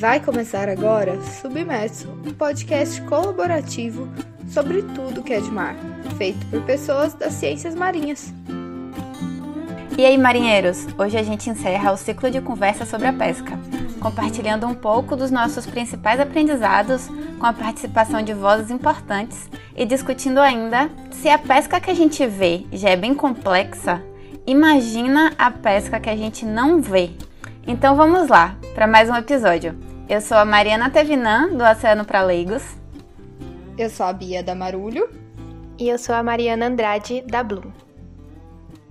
Vai começar agora Submerso, um podcast colaborativo sobre tudo que é de mar, feito por pessoas das ciências marinhas. E aí, marinheiros? Hoje a gente encerra o ciclo de conversa sobre a pesca, compartilhando um pouco dos nossos principais aprendizados com a participação de vozes importantes e discutindo ainda se a pesca que a gente vê já é bem complexa, imagina a pesca que a gente não vê. Então vamos lá para mais um episódio. Eu sou a Mariana Tevinan, do Oceano para Leigos. Eu sou a Bia da Marulho. E eu sou a Mariana Andrade, da Bloom.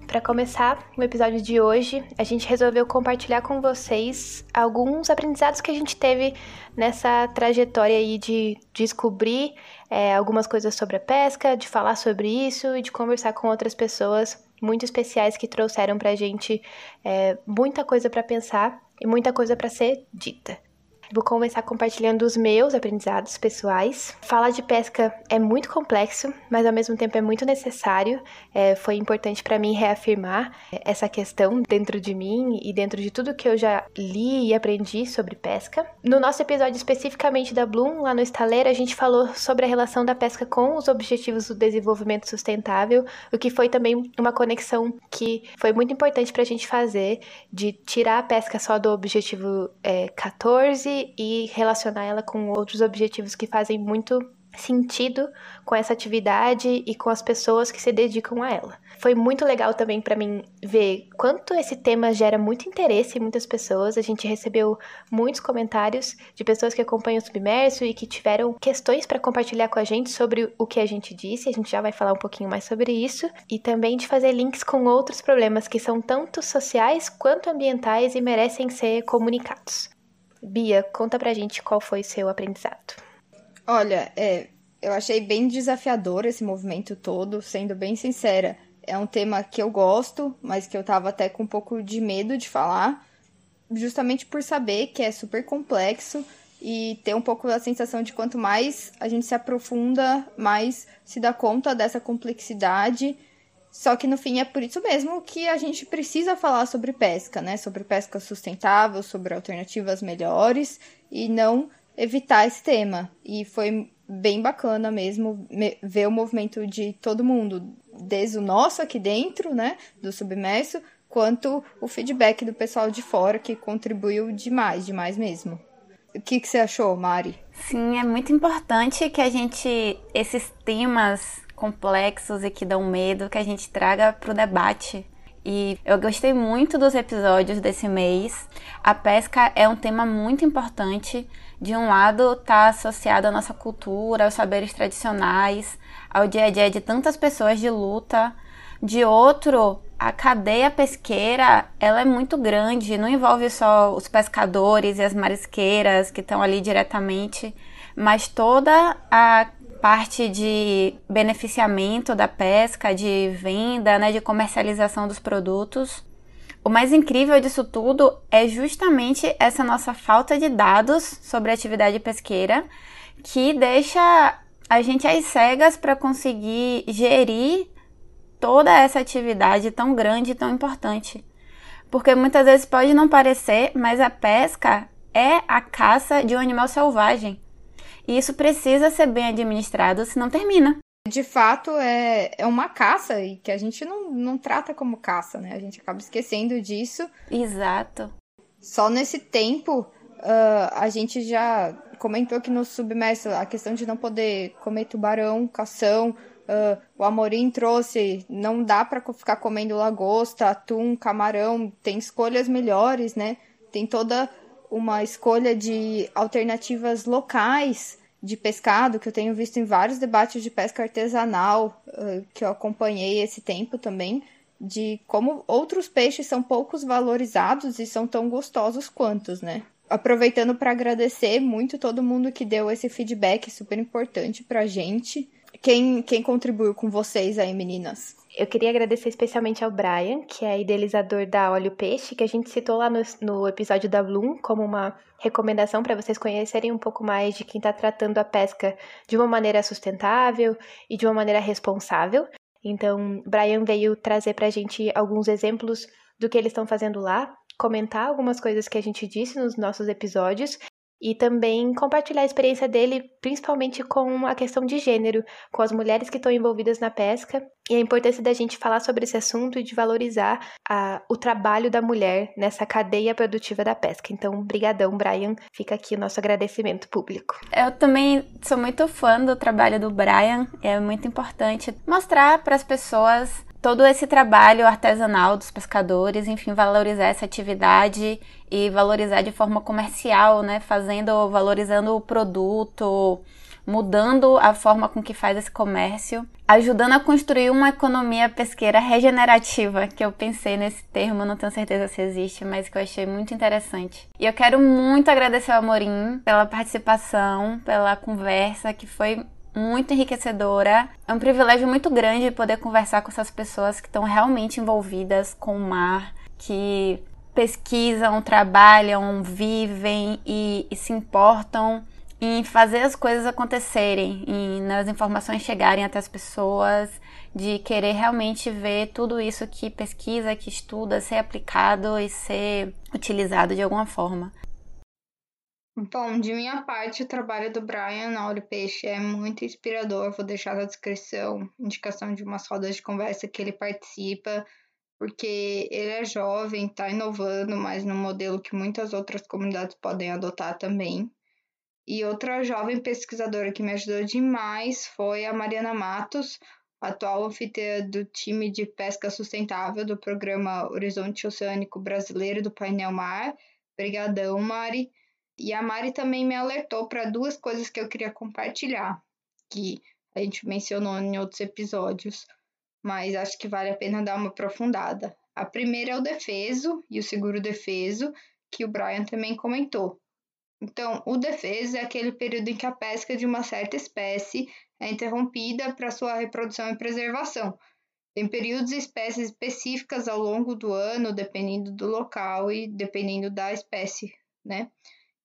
Para começar o episódio de hoje, a gente resolveu compartilhar com vocês alguns aprendizados que a gente teve nessa trajetória aí de descobrir é, algumas coisas sobre a pesca, de falar sobre isso e de conversar com outras pessoas muito especiais que trouxeram pra gente é, muita coisa para pensar e muita coisa para ser dita. Vou começar compartilhando os meus aprendizados pessoais. Falar de pesca é muito complexo, mas ao mesmo tempo é muito necessário. É, foi importante para mim reafirmar essa questão dentro de mim e dentro de tudo que eu já li e aprendi sobre pesca. No nosso episódio especificamente da Bloom, lá no Estaleiro, a gente falou sobre a relação da pesca com os objetivos do desenvolvimento sustentável, o que foi também uma conexão que foi muito importante para a gente fazer, de tirar a pesca só do objetivo é, 14 e relacionar ela com outros objetivos que fazem muito sentido com essa atividade e com as pessoas que se dedicam a ela. Foi muito legal também para mim ver quanto esse tema gera muito interesse em muitas pessoas. A gente recebeu muitos comentários de pessoas que acompanham o Submerso e que tiveram questões para compartilhar com a gente sobre o que a gente disse. A gente já vai falar um pouquinho mais sobre isso e também de fazer links com outros problemas que são tanto sociais quanto ambientais e merecem ser comunicados. Bia, conta pra gente qual foi seu aprendizado. Olha, é, eu achei bem desafiador esse movimento todo, sendo bem sincera. É um tema que eu gosto, mas que eu tava até com um pouco de medo de falar, justamente por saber que é super complexo e ter um pouco a sensação de quanto mais a gente se aprofunda, mais se dá conta dessa complexidade só que no fim é por isso mesmo que a gente precisa falar sobre pesca, né? Sobre pesca sustentável, sobre alternativas melhores e não evitar esse tema. E foi bem bacana mesmo ver o movimento de todo mundo, desde o nosso aqui dentro, né, do submerso, quanto o feedback do pessoal de fora que contribuiu demais, demais mesmo. O que, que você achou, Mari? Sim, é muito importante que a gente, esses temas complexos e que dão medo que a gente traga para o debate. E eu gostei muito dos episódios desse mês. A pesca é um tema muito importante. De um lado, está associado à nossa cultura, aos saberes tradicionais, ao dia a dia de tantas pessoas de luta. De outro, a cadeia pesqueira ela é muito grande, não envolve só os pescadores e as marisqueiras que estão ali diretamente, mas toda a parte de beneficiamento da pesca, de venda, né, de comercialização dos produtos. O mais incrível disso tudo é justamente essa nossa falta de dados sobre a atividade pesqueira, que deixa a gente às cegas para conseguir gerir toda essa atividade tão grande e tão importante. Porque muitas vezes pode não parecer, mas a pesca é a caça de um animal selvagem. E isso precisa ser bem administrado, senão termina. De fato, é, é uma caça e que a gente não, não trata como caça, né? A gente acaba esquecendo disso. Exato. Só nesse tempo, uh, a gente já comentou aqui no Submerso a questão de não poder comer tubarão, cação. Uh, o Amorim trouxe, não dá para ficar comendo lagosta, atum, camarão, tem escolhas melhores, né? Tem toda uma escolha de alternativas locais de pescado, que eu tenho visto em vários debates de pesca artesanal, uh, que eu acompanhei esse tempo também, de como outros peixes são poucos valorizados e são tão gostosos quantos, né? Aproveitando para agradecer muito todo mundo que deu esse feedback super importante pra gente. Quem, quem contribuiu com vocês aí, meninas? Eu queria agradecer especialmente ao Brian, que é idealizador da Óleo Peixe, que a gente citou lá no, no episódio da Bloom como uma recomendação para vocês conhecerem um pouco mais de quem está tratando a pesca de uma maneira sustentável e de uma maneira responsável. Então, Brian veio trazer para a gente alguns exemplos do que eles estão fazendo lá, comentar algumas coisas que a gente disse nos nossos episódios e também compartilhar a experiência dele, principalmente com a questão de gênero, com as mulheres que estão envolvidas na pesca e a importância da gente falar sobre esse assunto e de valorizar a, o trabalho da mulher nessa cadeia produtiva da pesca. Então, brigadão, Brian. Fica aqui o nosso agradecimento público. Eu também sou muito fã do trabalho do Brian. É muito importante mostrar para as pessoas todo esse trabalho artesanal dos pescadores, enfim, valorizar essa atividade e valorizar de forma comercial, né, fazendo, valorizando o produto, mudando a forma com que faz esse comércio, ajudando a construir uma economia pesqueira regenerativa, que eu pensei nesse termo, não tenho certeza se existe, mas que eu achei muito interessante. E eu quero muito agradecer ao Amorim pela participação, pela conversa, que foi muito enriquecedora. É um privilégio muito grande poder conversar com essas pessoas que estão realmente envolvidas com o mar, que pesquisam, trabalham, vivem e, e se importam em fazer as coisas acontecerem, em nas informações chegarem até as pessoas, de querer realmente ver tudo isso que pesquisa, que estuda, ser aplicado e ser utilizado de alguma forma. Bom, de minha parte, o trabalho do Brian na Olho Peixe é muito inspirador. Vou deixar na descrição indicação de umas rodas de conversa que ele participa, porque ele é jovem, está inovando, mas no modelo que muitas outras comunidades podem adotar também. E outra jovem pesquisadora que me ajudou demais foi a Mariana Matos, atual anfitriã do time de pesca sustentável do programa Horizonte Oceânico Brasileiro do Painel Mar. Obrigadão, Mari. E a Mari também me alertou para duas coisas que eu queria compartilhar, que a gente mencionou em outros episódios, mas acho que vale a pena dar uma aprofundada. A primeira é o defeso e o seguro defeso, que o Brian também comentou. Então, o defeso é aquele período em que a pesca de uma certa espécie é interrompida para sua reprodução e preservação. Tem períodos e espécies específicas ao longo do ano, dependendo do local e dependendo da espécie, né?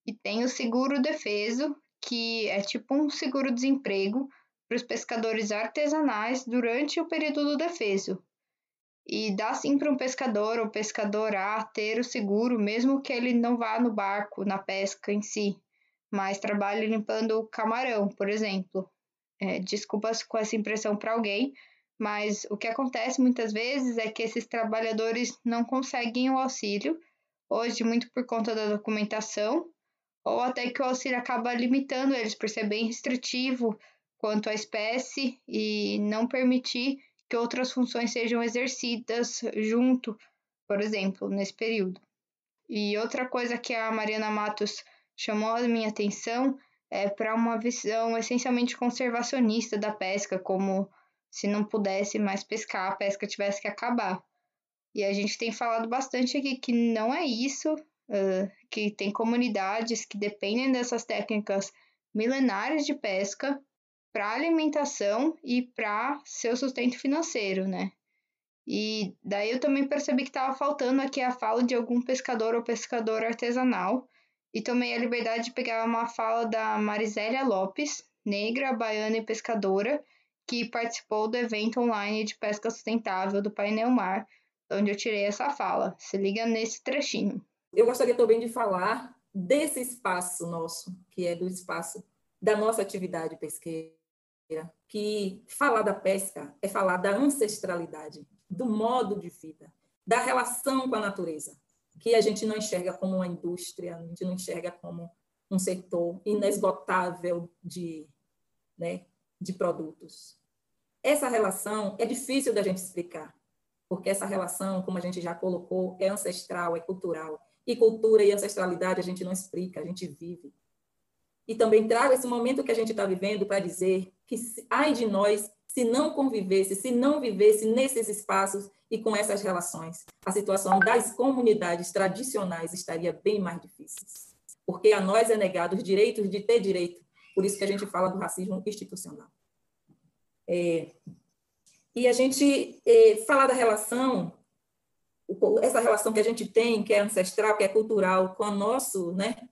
E tem o seguro defeso, que é tipo um seguro-desemprego para os pescadores artesanais durante o período do defeso. E dá sim para um pescador ou pescadora ter o seguro, mesmo que ele não vá no barco, na pesca em si, mas trabalhe limpando o camarão, por exemplo. É, desculpas com essa impressão para alguém, mas o que acontece muitas vezes é que esses trabalhadores não conseguem o auxílio, hoje muito por conta da documentação ou até que o auxílio acaba limitando eles por ser bem restritivo quanto à espécie e não permitir que outras funções sejam exercidas junto, por exemplo, nesse período. E outra coisa que a Mariana Matos chamou a minha atenção é para uma visão essencialmente conservacionista da pesca, como se não pudesse mais pescar, a pesca tivesse que acabar. E a gente tem falado bastante aqui que não é isso, uh, que tem comunidades que dependem dessas técnicas milenares de pesca para alimentação e para seu sustento financeiro, né? E daí eu também percebi que estava faltando aqui a fala de algum pescador ou pescador artesanal e tomei a liberdade de pegar uma fala da Marisélia Lopes, negra, baiana e pescadora, que participou do evento online de pesca sustentável do Painel Mar, onde eu tirei essa fala. Se liga nesse trechinho. Eu gostaria também de falar desse espaço nosso, que é do espaço da nossa atividade pesqueira, que falar da pesca é falar da ancestralidade, do modo de vida, da relação com a natureza, que a gente não enxerga como uma indústria, a gente não enxerga como um setor inesgotável de, né, de produtos. Essa relação é difícil da gente explicar, porque essa relação, como a gente já colocou, é ancestral, é cultural, e cultura e ancestralidade a gente não explica, a gente vive. E também trago esse momento que a gente está vivendo para dizer que ai de nós se não convivesse, se não vivesse nesses espaços e com essas relações. A situação das comunidades tradicionais estaria bem mais difícil. Porque a nós é negado os direitos de ter direito. Por isso que a gente fala do racismo institucional. É, e a gente é, falar da relação essa relação que a gente tem, que é ancestral, que é cultural, com o nosso, né,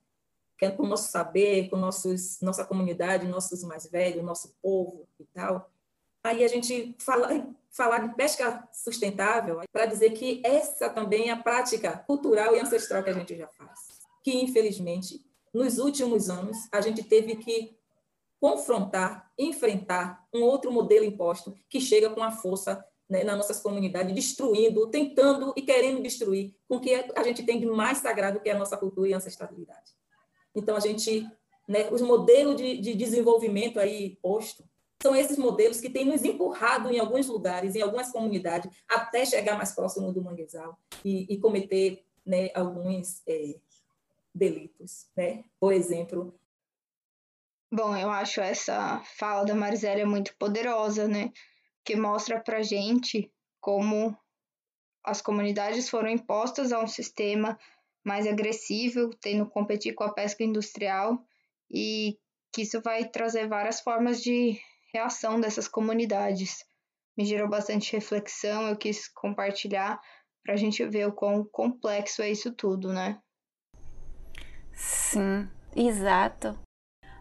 é com o nosso saber, com nossos, nossa comunidade, nossos mais velhos, nosso povo e tal. Aí a gente fala, falar de pesca sustentável para dizer que essa também é a prática cultural e ancestral que a gente já faz, que infelizmente nos últimos anos, a gente teve que confrontar, enfrentar um outro modelo imposto que chega com a força né, nas nossas comunidades, destruindo, tentando e querendo destruir com o que a gente tem de mais sagrado, que é a nossa cultura e ancestralidade. Então, a gente, né, os modelos de, de desenvolvimento aí posto, são esses modelos que têm nos empurrado em alguns lugares, em algumas comunidades, até chegar mais próximo do manguezal e, e cometer né, alguns é, delitos. Né? Por exemplo. Bom, eu acho essa fala da Marzélia muito poderosa, né? Que mostra pra gente como as comunidades foram impostas a um sistema mais agressivo, tendo que competir com a pesca industrial e que isso vai trazer várias formas de reação dessas comunidades. Me gerou bastante reflexão, eu quis compartilhar para a gente ver o quão complexo é isso tudo, né? Sim, exato.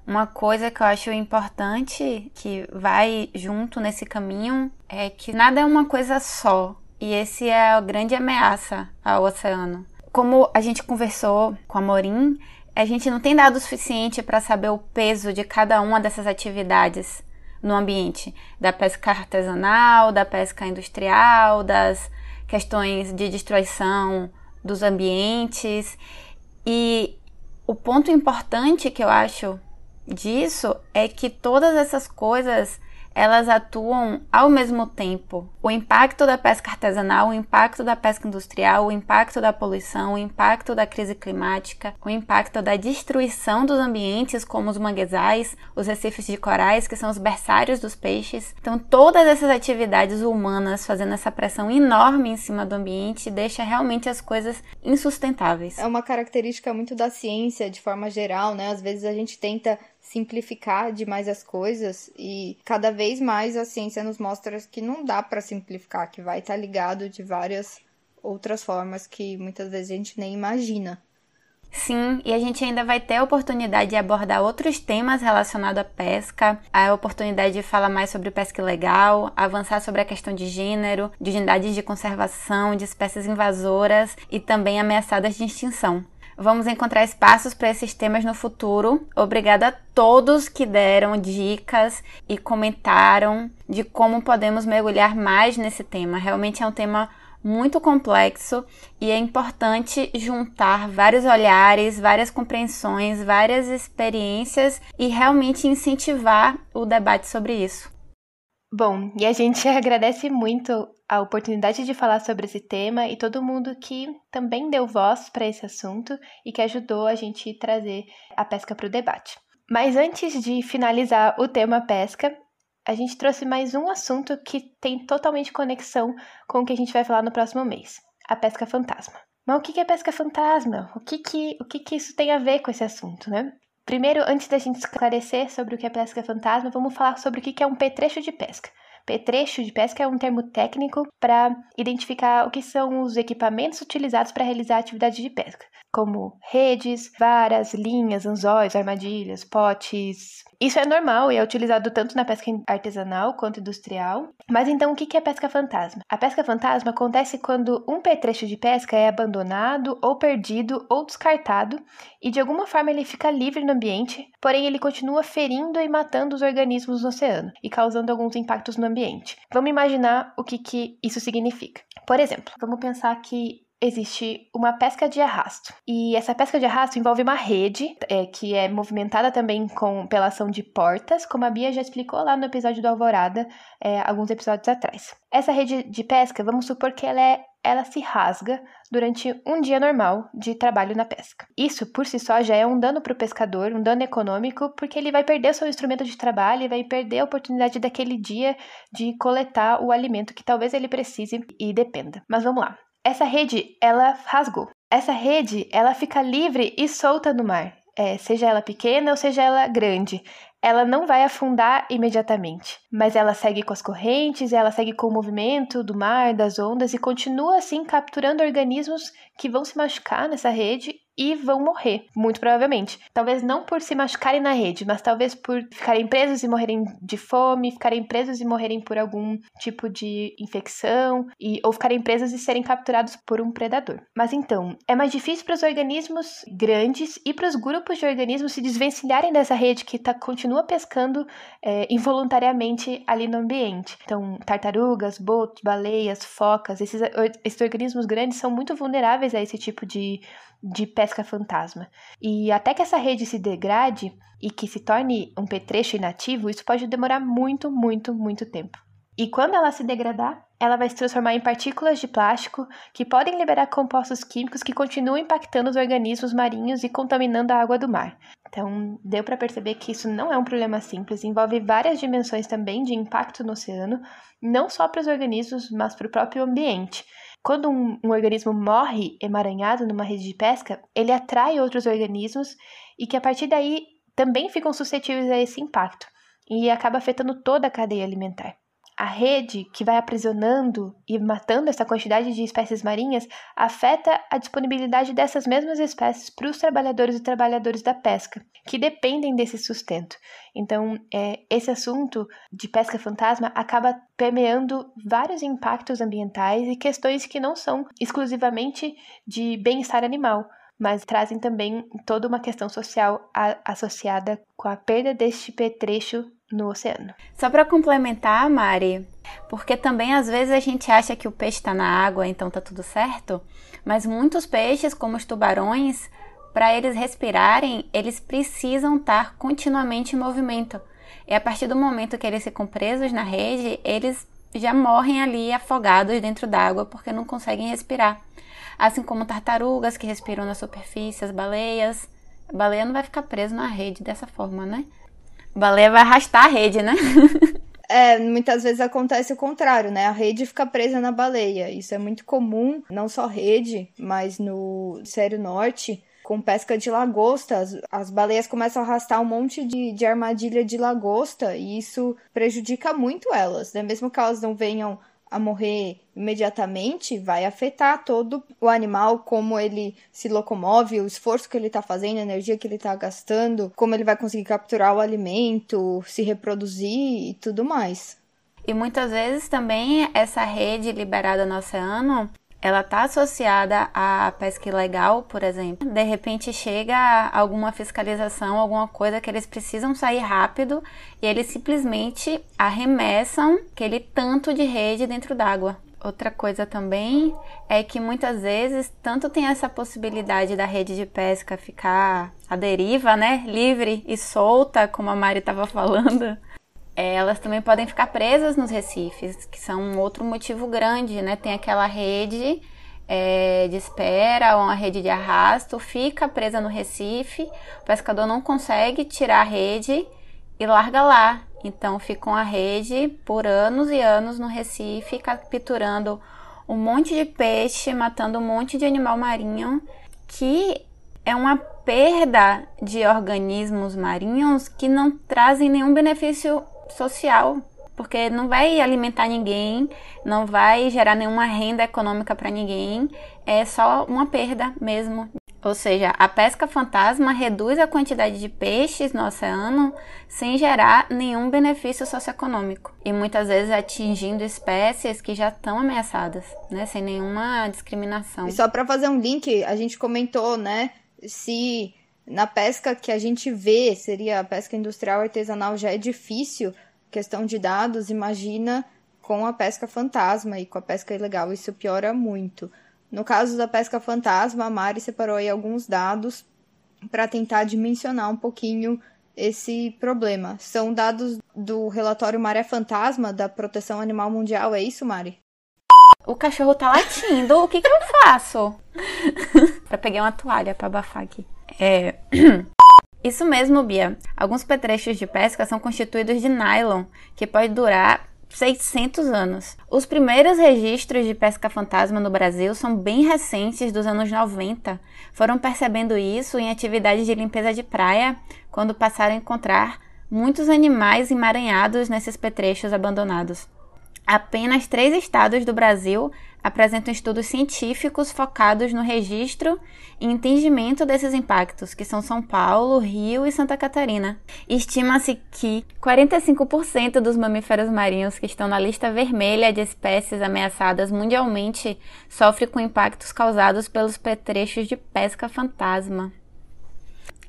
Uma coisa que eu acho importante que vai junto nesse caminho é que nada é uma coisa só. E esse é a grande ameaça ao oceano. Como a gente conversou com a Morim, a gente não tem dado o suficiente para saber o peso de cada uma dessas atividades no ambiente da pesca artesanal, da pesca industrial, das questões de destruição dos ambientes. E o ponto importante que eu acho disso é que todas essas coisas elas atuam ao mesmo tempo. O impacto da pesca artesanal, o impacto da pesca industrial, o impacto da poluição, o impacto da crise climática, o impacto da destruição dos ambientes, como os manguezais, os recifes de corais, que são os berçários dos peixes. Então, todas essas atividades humanas fazendo essa pressão enorme em cima do ambiente deixa realmente as coisas insustentáveis. É uma característica muito da ciência, de forma geral, né? Às vezes a gente tenta simplificar demais as coisas e cada vez mais a ciência nos mostra que não dá para simplificar, que vai estar tá ligado de várias outras formas que muitas vezes a gente nem imagina. Sim, e a gente ainda vai ter a oportunidade de abordar outros temas relacionados à pesca, a oportunidade de falar mais sobre pesca ilegal, avançar sobre a questão de gênero, de unidades de conservação, de espécies invasoras e também ameaçadas de extinção. Vamos encontrar espaços para esses temas no futuro. Obrigada a todos que deram dicas e comentaram de como podemos mergulhar mais nesse tema. Realmente é um tema muito complexo e é importante juntar vários olhares, várias compreensões, várias experiências e realmente incentivar o debate sobre isso. Bom, e a gente agradece muito a oportunidade de falar sobre esse tema e todo mundo que também deu voz para esse assunto e que ajudou a gente trazer a pesca para o debate. Mas antes de finalizar o tema pesca, a gente trouxe mais um assunto que tem totalmente conexão com o que a gente vai falar no próximo mês: a pesca fantasma. Mas o que é pesca fantasma? O que, que, o que, que isso tem a ver com esse assunto, né? Primeiro, antes da gente esclarecer sobre o que é pesca fantasma, vamos falar sobre o que é um petrecho de pesca. Petrecho de pesca é um termo técnico para identificar o que são os equipamentos utilizados para realizar a atividade de pesca, como redes, varas, linhas, anzóis, armadilhas, potes. Isso é normal e é utilizado tanto na pesca artesanal quanto industrial. Mas então o que é pesca fantasma? A pesca fantasma acontece quando um petrecho de pesca é abandonado ou perdido ou descartado e de alguma forma ele fica livre no ambiente, porém ele continua ferindo e matando os organismos no oceano e causando alguns impactos no ambiente. Vamos imaginar o que, que isso significa. Por exemplo, vamos pensar que existe uma pesca de arrasto. E essa pesca de arrasto envolve uma rede é, que é movimentada também com, pela ação de portas, como a Bia já explicou lá no episódio do Alvorada, é, alguns episódios atrás. Essa rede de pesca, vamos supor que ela, é, ela se rasga durante um dia normal de trabalho na pesca. Isso, por si só, já é um dano para o pescador, um dano econômico, porque ele vai perder seu instrumento de trabalho e vai perder a oportunidade daquele dia de coletar o alimento que talvez ele precise e dependa. Mas vamos lá. Essa rede, ela rasgou. Essa rede, ela fica livre e solta no mar, é, seja ela pequena ou seja ela grande. Ela não vai afundar imediatamente, mas ela segue com as correntes, ela segue com o movimento do mar, das ondas e continua assim capturando organismos que vão se machucar nessa rede e vão morrer, muito provavelmente. Talvez não por se machucarem na rede, mas talvez por ficarem presos e morrerem de fome, ficarem presos e morrerem por algum tipo de infecção, e, ou ficarem presos e serem capturados por um predador. Mas então, é mais difícil para os organismos grandes e para os grupos de organismos se desvencilharem dessa rede que tá, continua pescando é, involuntariamente ali no ambiente. Então, tartarugas, botos, baleias, focas, esses, esses organismos grandes são muito vulneráveis a esse tipo de, de pesca fantasma. E até que essa rede se degrade e que se torne um petrecho inativo, isso pode demorar muito, muito, muito tempo. E quando ela se degradar, ela vai se transformar em partículas de plástico que podem liberar compostos químicos que continuam impactando os organismos marinhos e contaminando a água do mar. Então, deu para perceber que isso não é um problema simples, envolve várias dimensões também de impacto no oceano, não só para os organismos, mas para o próprio ambiente. Quando um, um, organismo morre emaranhado numa rede de pesca, ele atrai outros organismos e que a partir daí também ficam suscetíveis a esse impacto e acaba afetando toda a cadeia alimentar. A rede que vai aprisionando e matando essa quantidade de espécies marinhas afeta a disponibilidade dessas mesmas espécies para os trabalhadores e trabalhadoras da pesca, que dependem desse sustento. Então, é, esse assunto de pesca fantasma acaba permeando vários impactos ambientais e questões que não são exclusivamente de bem-estar animal, mas trazem também toda uma questão social associada com a perda deste petrecho no oceano. Só para complementar, Mari, porque também às vezes a gente acha que o peixe está na água, então tá tudo certo, mas muitos peixes, como os tubarões, para eles respirarem, eles precisam estar continuamente em movimento. E a partir do momento que eles ficam presos na rede, eles já morrem ali afogados dentro d'água porque não conseguem respirar. Assim como tartarugas que respiram na superfície, as baleias. A baleia não vai ficar presa na rede dessa forma, né? Baleia vai arrastar a rede, né? É, muitas vezes acontece o contrário, né? A rede fica presa na baleia. Isso é muito comum, não só rede, mas no Sério Norte, com pesca de lagosta. As, as, baleias começam a arrastar um monte de, de armadilha de lagosta e isso prejudica muito elas, né? Mesmo que elas não venham a morrer imediatamente, vai afetar todo o animal, como ele se locomove, o esforço que ele está fazendo, a energia que ele está gastando, como ele vai conseguir capturar o alimento, se reproduzir e tudo mais. E muitas vezes também essa rede liberada no oceano ela está associada à pesca ilegal, por exemplo. De repente chega alguma fiscalização, alguma coisa que eles precisam sair rápido e eles simplesmente arremessam aquele tanto de rede dentro d'água. Outra coisa também é que muitas vezes tanto tem essa possibilidade da rede de pesca ficar à deriva, né, livre e solta, como a Mari estava falando, elas também podem ficar presas nos recifes, que são um outro motivo grande, né? Tem aquela rede é, de espera ou uma rede de arrasto, fica presa no recife, o pescador não consegue tirar a rede e larga lá. Então ficam a rede por anos e anos no recife, capturando um monte de peixe, matando um monte de animal marinho, que é uma perda de organismos marinhos que não trazem nenhum benefício social, porque não vai alimentar ninguém, não vai gerar nenhuma renda econômica para ninguém, é só uma perda mesmo. Ou seja, a pesca fantasma reduz a quantidade de peixes no oceano sem gerar nenhum benefício socioeconômico e muitas vezes atingindo espécies que já estão ameaçadas, né, sem nenhuma discriminação. E só para fazer um link, a gente comentou, né, se na pesca que a gente vê, seria a pesca industrial artesanal, já é difícil questão de dados, imagina com a pesca fantasma e com a pesca ilegal, isso piora muito. No caso da pesca fantasma, a Mari separou aí alguns dados para tentar dimensionar um pouquinho esse problema. São dados do relatório Maré Fantasma da Proteção Animal Mundial, é isso, Mari? O cachorro tá latindo, o que que eu faço? para pegar uma toalha para abafar aqui. É. Isso mesmo, Bia. Alguns petrechos de pesca são constituídos de nylon, que pode durar 600 anos. Os primeiros registros de pesca fantasma no Brasil são bem recentes, dos anos 90. Foram percebendo isso em atividades de limpeza de praia, quando passaram a encontrar muitos animais emaranhados nesses petrechos abandonados. Apenas três estados do Brasil apresentam estudos científicos focados no registro e entendimento desses impactos, que são São Paulo, Rio e Santa Catarina. Estima-se que 45% dos mamíferos marinhos que estão na lista vermelha de espécies ameaçadas mundialmente sofrem com impactos causados pelos petrechos de pesca fantasma.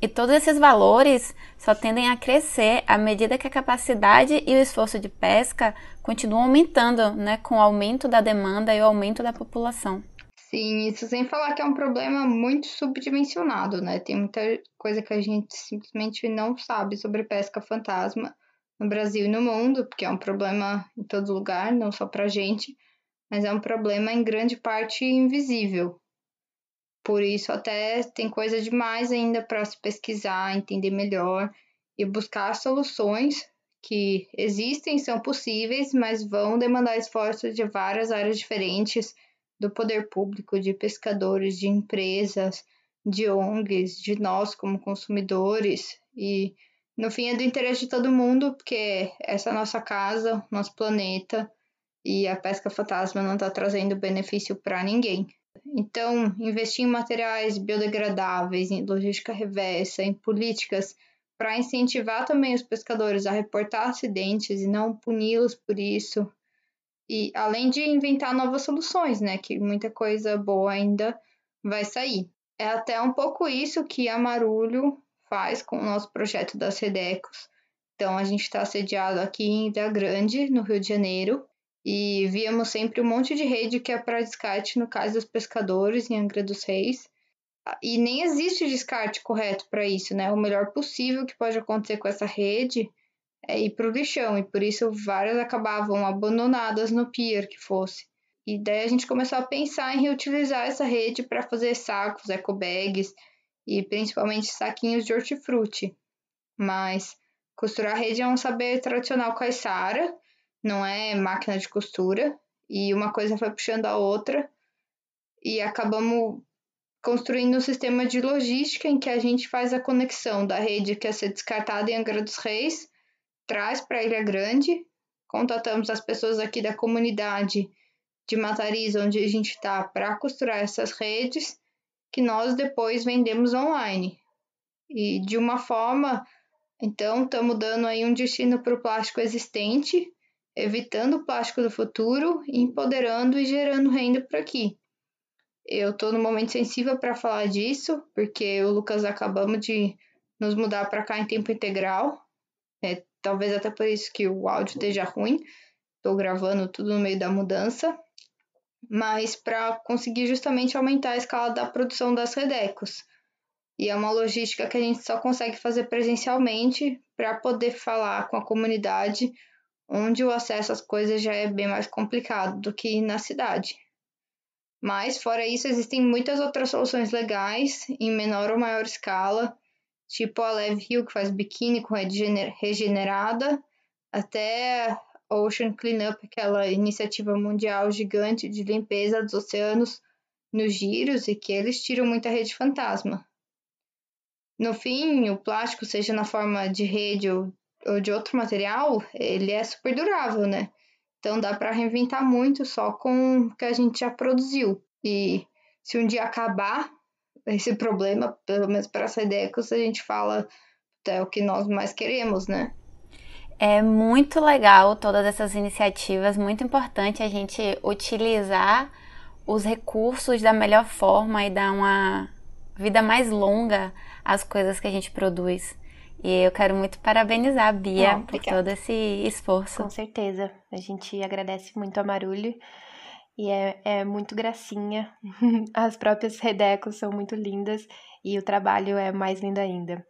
E todos esses valores só tendem a crescer à medida que a capacidade e o esforço de pesca continuam aumentando, né, com o aumento da demanda e o aumento da população. Sim, isso sem falar que é um problema muito subdimensionado, né? Tem muita coisa que a gente simplesmente não sabe sobre pesca fantasma no Brasil e no mundo, porque é um problema em todo lugar, não só pra gente, mas é um problema em grande parte invisível. Por isso, até tem coisa demais ainda para se pesquisar, entender melhor e buscar soluções que existem, são possíveis, mas vão demandar esforços de várias áreas diferentes do poder público, de pescadores, de empresas, de ONGs, de nós como consumidores e no fim é do interesse de todo mundo, porque essa é a nossa casa, nosso planeta e a pesca fantasma não está trazendo benefício para ninguém. Então, investir em materiais biodegradáveis, em logística reversa, em políticas para incentivar também os pescadores a reportar acidentes e não puni-los por isso. E além de inventar novas soluções, né, que muita coisa boa ainda vai sair. É até um pouco isso que a Marulho faz com o nosso projeto das Redecos. Então, a gente está sediado aqui em Ilha Grande, no Rio de Janeiro, e víamos sempre um monte de rede que é para descarte no caso dos pescadores em Angra dos Reis. E nem existe descarte correto para isso, né? O melhor possível que pode acontecer com essa rede é ir para o lixão, e por isso várias acabavam abandonadas no pier que fosse. E daí a gente começou a pensar em reutilizar essa rede para fazer sacos, ecobags e principalmente saquinhos de hortifruti. Mas costurar rede é um saber tradicional caiçara, não é máquina de costura, e uma coisa foi puxando a outra, e acabamos construindo um sistema de logística em que a gente faz a conexão da rede que ia ser descartada em Angra dos Reis, traz para Ilha Grande, contatamos as pessoas aqui da comunidade de Matariz, onde a gente está, para costurar essas redes, que nós depois vendemos online. E de uma forma, então, estamos dando aí um destino para o plástico existente, evitando o plástico do futuro, empoderando e gerando renda por aqui. Eu estou no momento sensível para falar disso, porque o Lucas acabamos de nos mudar para cá em tempo integral. É, talvez até por isso que o áudio esteja ruim. Estou gravando tudo no meio da mudança. Mas para conseguir justamente aumentar a escala da produção das Redecos. E é uma logística que a gente só consegue fazer presencialmente para poder falar com a comunidade onde o acesso às coisas já é bem mais complicado do que na cidade. Mas, fora isso, existem muitas outras soluções legais, em menor ou maior escala, tipo a Leve Hill, que faz biquíni com regenerada, até Ocean Cleanup, aquela iniciativa mundial gigante de limpeza dos oceanos nos giros e que eles tiram muita rede fantasma. No fim, o plástico, seja na forma de rede ou ou de outro material, ele é super durável, né? Então dá para reinventar muito só com o que a gente já produziu. E se um dia acabar esse problema, pelo menos para essa ideia que a gente fala é o que nós mais queremos, né? É muito legal todas essas iniciativas, muito importante a gente utilizar os recursos da melhor forma e dar uma vida mais longa às coisas que a gente produz. E eu quero muito parabenizar a Bia por todo esse esforço. Com certeza. A gente agradece muito a Marulho. E é, é muito gracinha. As próprias redecos são muito lindas. E o trabalho é mais lindo ainda.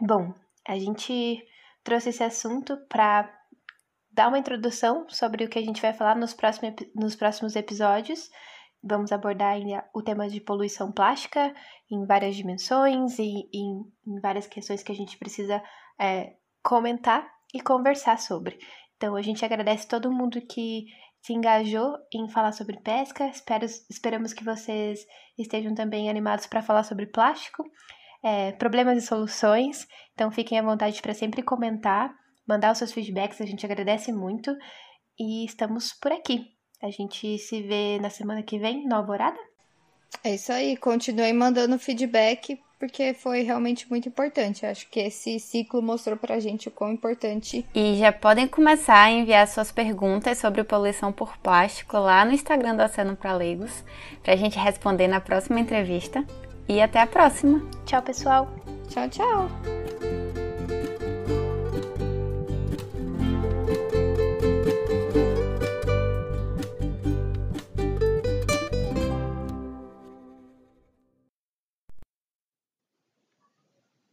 Bom, a gente trouxe esse assunto para dar uma introdução sobre o que a gente vai falar nos próximos, nos próximos episódios. Vamos abordar ainda o tema de poluição plástica em várias dimensões e em, em várias questões que a gente precisa é, comentar e conversar sobre. Então, a gente agradece todo mundo que se engajou em falar sobre pesca. Espero, esperamos que vocês estejam também animados para falar sobre plástico, é, problemas e soluções. Então, fiquem à vontade para sempre comentar, mandar os seus feedbacks, a gente agradece muito. E estamos por aqui. A gente se vê na semana que vem, no Alvorada? É isso aí, continuei mandando feedback porque foi realmente muito importante. Acho que esse ciclo mostrou pra gente o quão importante. E já podem começar a enviar suas perguntas sobre poluição por plástico lá no Instagram do Oceano para Leigos, pra gente responder na próxima entrevista. E até a próxima. Tchau, pessoal. Tchau, tchau.